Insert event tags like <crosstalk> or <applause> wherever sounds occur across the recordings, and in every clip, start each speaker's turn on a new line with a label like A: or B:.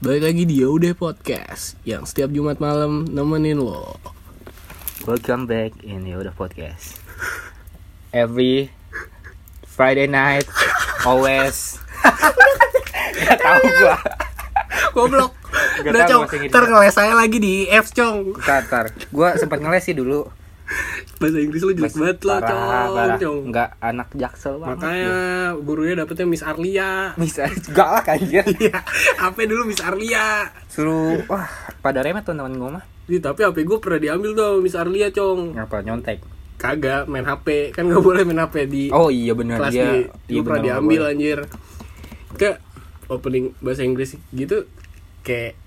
A: Balik lagi di Yaudah Podcast Yang setiap Jumat malam nemenin lo
B: Welcome back in Yoda Podcast. Every Friday night, always. Gak tau gua.
A: Goblok
B: Gak
A: Udah cong. Ntar ngeles saya lagi di F cong
B: Ntar, ntar. Gua sempat ngeles sih dulu.
A: Bahasa Inggris lu jelek banget
B: Parah,
A: cong.
B: Enggak anak jaksel banget.
A: Makanya gurunya dapetnya Miss Arlia
B: bisa galak anjir.
A: Iya apa dulu Miss Arlia
B: Suruh wah pada remet teman-teman gua mah.
A: Ih, Tapi HP gue pernah diambil tuh Miss Arlia cong
B: Ngapa nyontek?
A: Kagak main HP Kan gak boleh main HP di
B: Oh iya benar
A: kelas
B: dia.
A: di
B: iya
A: Gue pernah diambil anjir Kayak opening bahasa Inggris gitu Kayak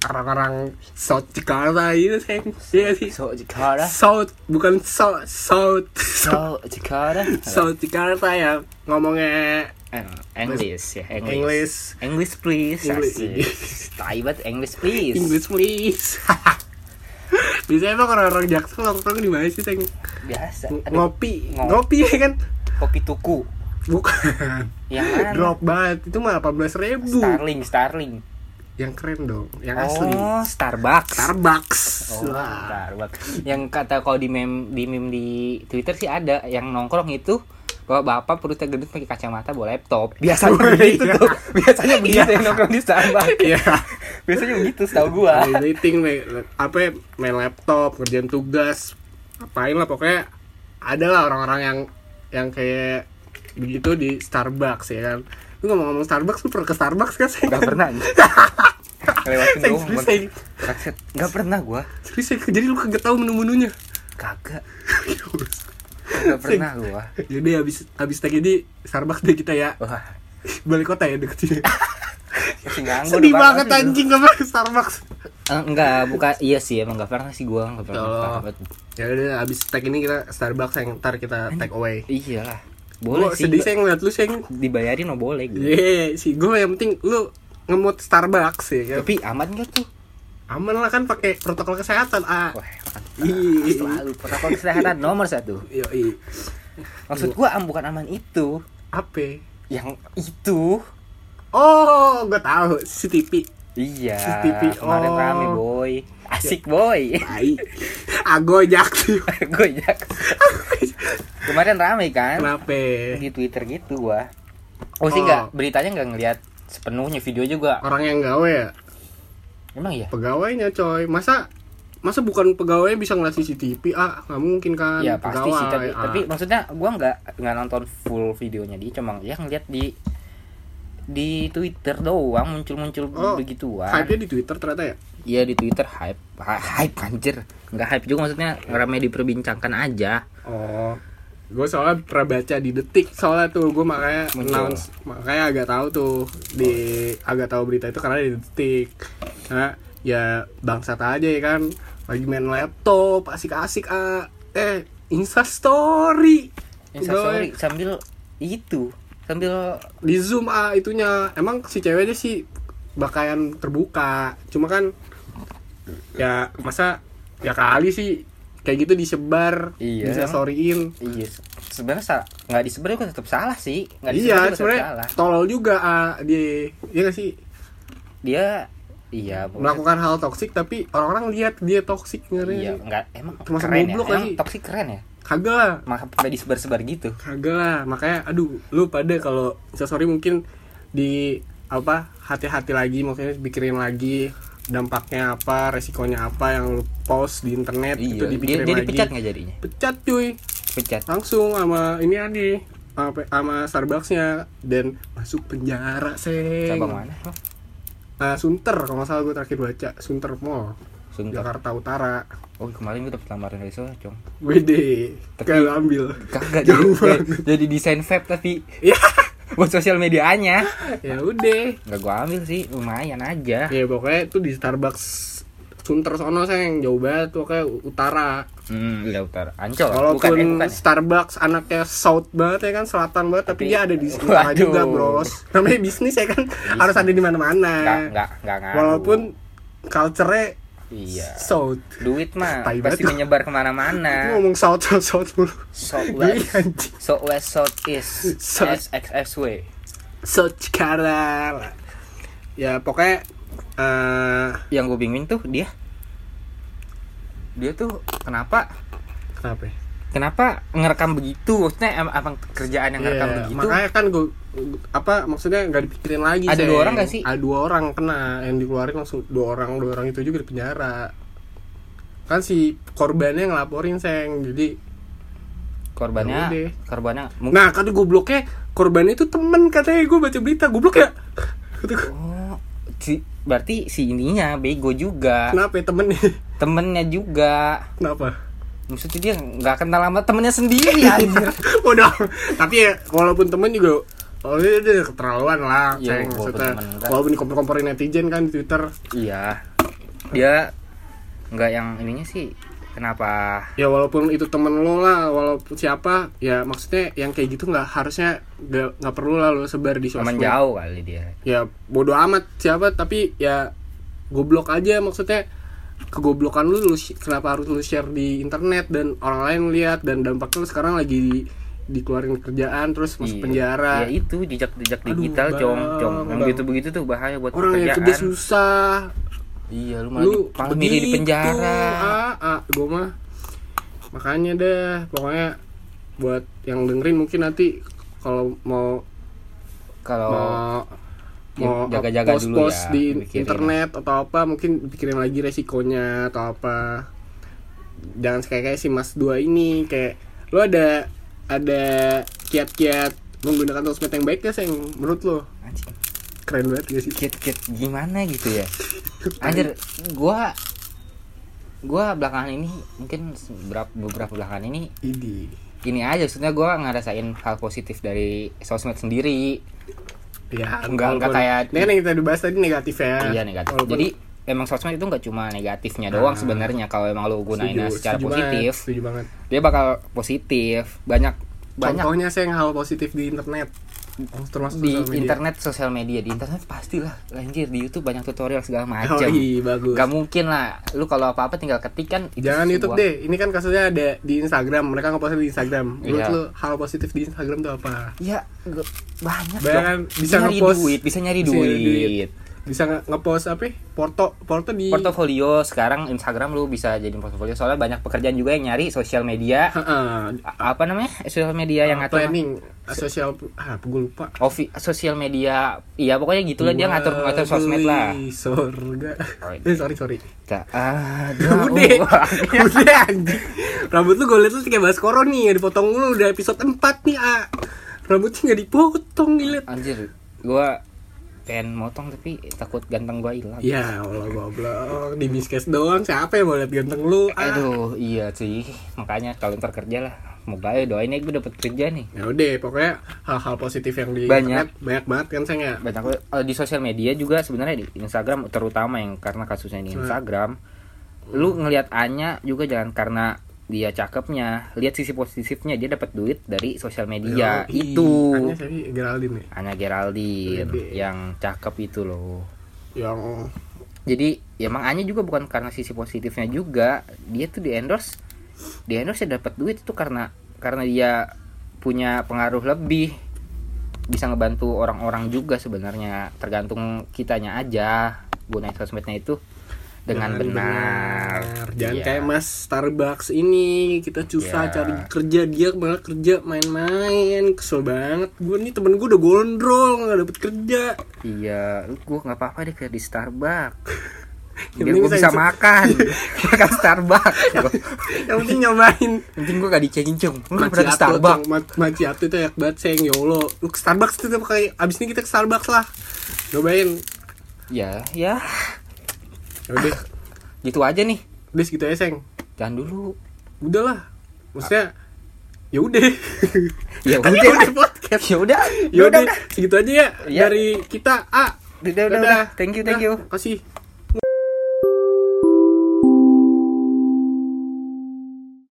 A: orang-orang South Jakarta gitu sayang Iya sih
B: So Jakarta.
A: South bukan South South
B: So Jakarta.
A: South Jakarta ya ngomongnya
B: English ya, English.
A: English
B: English please.
A: English.
B: Asik. Tai banget English please.
A: English please <laughs> Biasanya emang orang-orang Jaksel nongkrong di mana sih sayang
B: Biasa.
A: Ngopi
B: Ngopi.
A: Ngopi ya kan
B: kopi tuku.
A: Bukan
B: Yang mana?
A: Drop banget Itu mah 18 ribu
B: Starling, Starling.
A: Yang keren dong Yang asli
B: Oh, Starbucks.
A: Starbucks
B: Oh,
A: Wah.
B: Starbucks. Yang kata kalau di meme di meme di Twitter sih ada yang nongkrong itu bapak bapak perutnya gendut pakai kacamata bawa laptop. <laughs> Biasanya
A: Oh,
B: begitu
A: iya.
B: tuh. Biasanya begitu yang nongkrong di Starbucks.
A: Iya
B: Biasanya begitu setahu gua.
A: Meeting apa ya, main laptop kerjaan tugas apain lah pokoknya ada lah orang-orang yang yang kayak begitu di Starbucks ya kan lu ngomong-ngomong Starbucks lu pernah ke Starbucks kan sih
B: Gak pernah. <laughs> Lewatin
A: Sayang,
B: doang.
A: serius,
B: Bang.
A: sayang.
B: Kaset. Gak pernah gua.
A: Serius, sayang. jadi lu kagak tahu menu-menunya
B: Kagak. Gak pernah gua.
A: jadi habis habis tag ini Starbucks deh kita ya
B: Wah,
A: balik kota ya deket sini <laughs> sedih
B: Bang.
A: banget anjing gak pernah ke Starbucks
B: Eh, enggak, bukan iya sih emang gak pernah sih gua, gak pernah.
A: Oh. Ya udah habis tag ini kita Starbucks yang ntar kita take away
B: Iya lah.
A: Boleh
B: Boleh sih.
A: sedih
B: gua-
A: saya ngeliat lu sayang
B: dibayarin mah boleh gue.
A: Iya sih, gue yang penting lu ngemut Starbucks ya kan.
B: Tapi aman gak tuh?
A: Aman lah kan pakai protokol kesehatan. Ah.
B: Wah, selalu protokol kesehatan nomor satu.
A: Yo, i.
B: Maksud gua am bukan aman itu,
A: Apa?
B: yang itu.
A: Oh, gue tahu CCTV.
B: Iya.
A: CCTV,
B: Kemarin
A: oh.
B: rame boy, asik boy.
A: Tai. Agojak sih.
B: gue <laughs> jak. Kemarin rame kan?
A: Kenapa?
B: Di Twitter gitu gua. Oh sih
A: Oh.
B: nggak beritanya nggak ngeliat sepenuhnya video juga.
A: Orang yang gawe ya,
B: Emang iya?
A: pegawainya coy. Masa masa bukan pegawai bisa ngeliat CCTV? Ah, nggak mungkin kan.
B: Iya pasti sih tapi,
A: Ah.
B: tapi maksudnya gua nggak nggak nonton full videonya dia cuma ya ngeliat di di Twitter doang muncul-muncul
A: Oh,
B: begituan.
A: hype-nya di Twitter ternyata ya.
B: Iya di Twitter hype, Hy- hype anjir. Nggak hype juga maksudnya ramai diperbincangkan aja.
A: Oh, gue soalnya pernah baca di detik soalnya tuh gue makanya announce makanya agak tahu tuh di agak tahu berita itu karena di detik. Nah, ya bangsat aja ya kan lagi main laptop asik-asik ah eh Insta Story.
B: Instastory sambil itu sambil
A: di zoom ah itunya emang si ceweknya sih bakalan terbuka cuma kan ya masa ya kali sih kayak gitu disebar
B: Iya.
A: bisa storyin
B: iya sebenarnya nggak disebar juga tetap salah sih. Nggak
A: iya sebenarnya tolol juga ah dia iya gak sih?
B: Dia iya
A: melakukan hal toksik tapi orang-orang lihat dia toksik
B: iya
A: ngeri
B: nggak emang
A: Termasuk
B: keren ya.
A: goblok nggak
B: emang toksik keren ya?
A: Kagak lah.
B: Maka pada disebar-sebar gitu.
A: Kagak lah. Makanya aduh lu pada kalau sorry mungkin di apa hati-hati lagi maksudnya pikirin lagi dampaknya apa resikonya apa yang lu post di internet itu
B: iya dia,
A: dipikirin
B: dia
A: lagi.
B: dipecat nggak jadinya?
A: Pecat cuy.
B: Pecat.
A: Langsung sama ini apa sama Starbucksnya dan masuk penjara sih
B: cabang mana?
A: Nah, Sunter kalau nggak salah gue terakhir baca Sunter Mall
B: Sunter.
A: Jakarta Utara.
B: Oh kemarin gue dapet lamaran dari sana cong.
A: Wede
B: Tapi-
A: Kalau ambil.
B: Kagak jadi, jadi desain vape tapi
A: Ya
B: buat sosial medianya.
A: Ya udah.
B: Nggak gue ambil sih lumayan aja.
A: Ya pokoknya itu di Starbucks Sunter sono sayang jauh banget tuh kayak utara.
B: Hmm udah utara. Ancol. Bukan
A: Walaupun
B: eh bukan ya?
A: Starbucks anaknya south banget ya kan selatan banget tapi,
B: Tapi-
A: dia ada di <laughs> utara juga bros. Namanya bisnis ya kan harus ada di
B: Nggak
A: mana-mana.
B: Nggak nggak ngaruh
A: walaupun culture-nya
B: Iya.
A: South
B: Duit mah pasti menyebar
A: ke
B: mana-mana.
A: Ngomong south south south mulu.
B: South west. South west south east.
A: South-
B: SXSW
A: South Jakarta ya pokoknya eh
B: yang gue bingung tuh dia. Dia tuh kenapa?
A: Kenapa ya?
B: Kenapa ngerekam begitu? Maksudnya emang kerjaan yang ngerekam
A: Iya,
B: begitu?
A: makanya kan gue apa maksudnya nggak dipikirin lagi
B: Ada dua orang nggak sih?
A: ada dua orang kena yang dikeluarin langsung dua orang dua orang itu juga di penjara. Kan si korbannya ngelaporin seng. Jadi
B: korbannya
A: Ya
B: korbannya mungkin
A: nah kan gobloknya korbannya itu temen katanya gue baca berita. Goblok ya?
B: Oh si berarti si ininya bego juga.
A: Kenapa ya temennya?
B: Temennya juga.
A: Kenapa
B: maksudnya dia nggak kenal sama temennya sendiri <laughs> anjir.
A: Udah tapi ya walaupun temen juga Oh dia udah keterlaluan lah,
B: Iya,
A: Ceng.
B: walaupun
A: Maksudnya,
B: temen enggak.
A: walaupun dikompor-komporin netizen kan di Twitter.
B: Iya. Dia nggak yang ininya sih kenapa?
A: Ya walaupun itu temen lo lah walaupun siapa ya maksudnya yang kayak gitu nggak harusnya nggak perlu lah lo sebar di sosmed.
B: jauh kali dia.
A: Ya bodoh amat siapa tapi ya goblok aja maksudnya kegoblokan lu, lu kenapa harus lu share di internet dan orang lain lihat dan dampaknya lu sekarang lagi di, dikeluarin kerjaan terus masuk
B: Iya.
A: penjara.
B: ya itu jejak-jejak digital
A: Bang,
B: cong cong. Yang
A: Bang.
B: gitu begitu tuh bahaya buat
A: orang yang kerja susah.
B: Iya lu malah,
A: lu
B: di,
A: begitu,
B: penjara.
A: Ah, ah, gue mah makanya dah pokoknya buat yang dengerin mungkin nanti kalau mau
B: kalau
A: mau mau
B: jaga-jaga
A: post
B: dulu
A: post
B: ya,
A: di
B: pikirin.
A: internet atau apa mungkin pikirin lagi resikonya atau apa. Jangan kayak kayak si mas dua ini kayak lo ada ada kiat-kiat menggunakan sosmed yang baik sih menurut lo? Keren banget gak sih?
B: Kit gimana gitu ya? <laughs> Anjir gua gua belakangan ini mungkin beberapa beberapa belakangan ini
A: ini.
B: ini aja maksudnya gua ngerasain hal positif dari sosmed sendiri
A: ya
B: Enggak- enggak kayak-
A: ini kan yang kita dibahas tadi negatif ya
B: iya negatif.
A: Walaupun-
B: jadi emang sosmed itu nggak cuma negatifnya doang
A: Nah.
B: sebenarnya. Kalau emang lo gunainnya secara
A: setuju
B: positif
A: banget, setuju banget.
B: dia bakal positif. Banyak banyak
A: contohnya saya yang hal positif di internet termasuk
B: di
A: sosial media.
B: internet sosial media di internet pastilah anjir di YouTube banyak tutorial segala <laughs> macam
A: oh iya bagus
B: Gak mungkin lah lu kalau apa apa tinggal ketik kan itu
A: Jangan YouTube
B: sebuah-
A: deh. Ini kan kasusnya ada di Instagram. Mereka ngepostnya di Instagram. Menurut
B: Iya.
A: lu hal positif di Instagram tuh apa?
B: ya gak- banyak
A: Banyak
B: dong.
A: kan, bisa
B: nyari
A: ngepost.
B: duit bisa nyari
A: Bisa nyari
B: duit,
A: Bisa nge- ngepost apa? ya? Porto, porto di.
B: portofolio sekarang Instagram lu bisa jadi portofolio soalnya banyak pekerjaan juga yang nyari sosial media. A- apa namanya sosial media yang ngatur
A: planning sosial ah gue lupa.
B: Ovi, sosial media iya pokoknya gitulah dia ngatur ngatur sosmed lah
A: Wih, Surga.
B: Oh,
A: Eh, sorry sorry.
B: tak ada <laughs>
A: Udah, <laughs> udah anjing. Rambut lu gue liat lu kayak Baskoro nih, dipotong lu udah episode 4 nih, ah. Rambutnya nggak dipotong dilihat.
B: anjir gua pengen motong tapi takut ganteng gua hilang
A: Ya Allah goblok Di miskes doang Siapa yang mau liat ganteng lu ah.
B: aduh iya sih makanya kalau ntar kerja lah semoga ya doain aja gue dapet kerja nih
A: Ya udah pokoknya hal-hal positif yang di
B: Banyak.
A: internet banyak banget kan sayang ya.
B: banyak eh, di sosial media juga sebenarnya di Instagram terutama yang karena kasusnya di
A: Hmm.
B: Instagram lu ngelihat Anya juga jangan karena dia cakepnya. Lihat sisi positifnya dia dapat duit dari sosial media.
A: Yoi.
B: itu.
A: Anya siapa sih? Geraldine ya?
B: Anya Geraldine yang cakep itu loh.
A: Yang
B: jadi ya emang Anya juga bukan karena sisi positifnya juga. Dia tuh di endorse di endorse ya dapat duit itu karena karena dia punya pengaruh lebih. Bisa ngebantu orang-orang juga sebenarnya. Tergantung kitanya aja. Gunain sosmednya itu dengan benar,
A: Jangan
B: Iya.
A: kayak Mas Starbucks ini kita susah
B: Iya.
A: cari kerja dia malah kerja main-main. Kesel banget. Gue nih temen gue udah gondrong nggak dapet kerja.
B: Iya gue nggak apa-apa deh kerja di Starbucks.
A: Yang <laughs>
B: biar gue bisa makan. <laughs> Makan Starbucks
A: yang penting nyobain.
B: Penting gue gak dicengcung lu nggak pernah ke Starbucks.
A: macchiato itu enak banget sayang ya Allah. Lu ke Starbucks tuh kayak abis ini kita ke Starbucks lah. Nyobain
B: ya ya
A: ya udah
B: gitu aja nih.
A: Udah segitu aja sayang
B: jangan dulu.
A: Udah lah maksudnya ya udah
B: ya
A: Kan
B: udah.
A: udah podcast.
B: Ya udah.
A: Ya udah. segitu aja ya
B: Iya.
A: dari kita ah
B: udah udah, udah. thank you thank you.
A: Kasih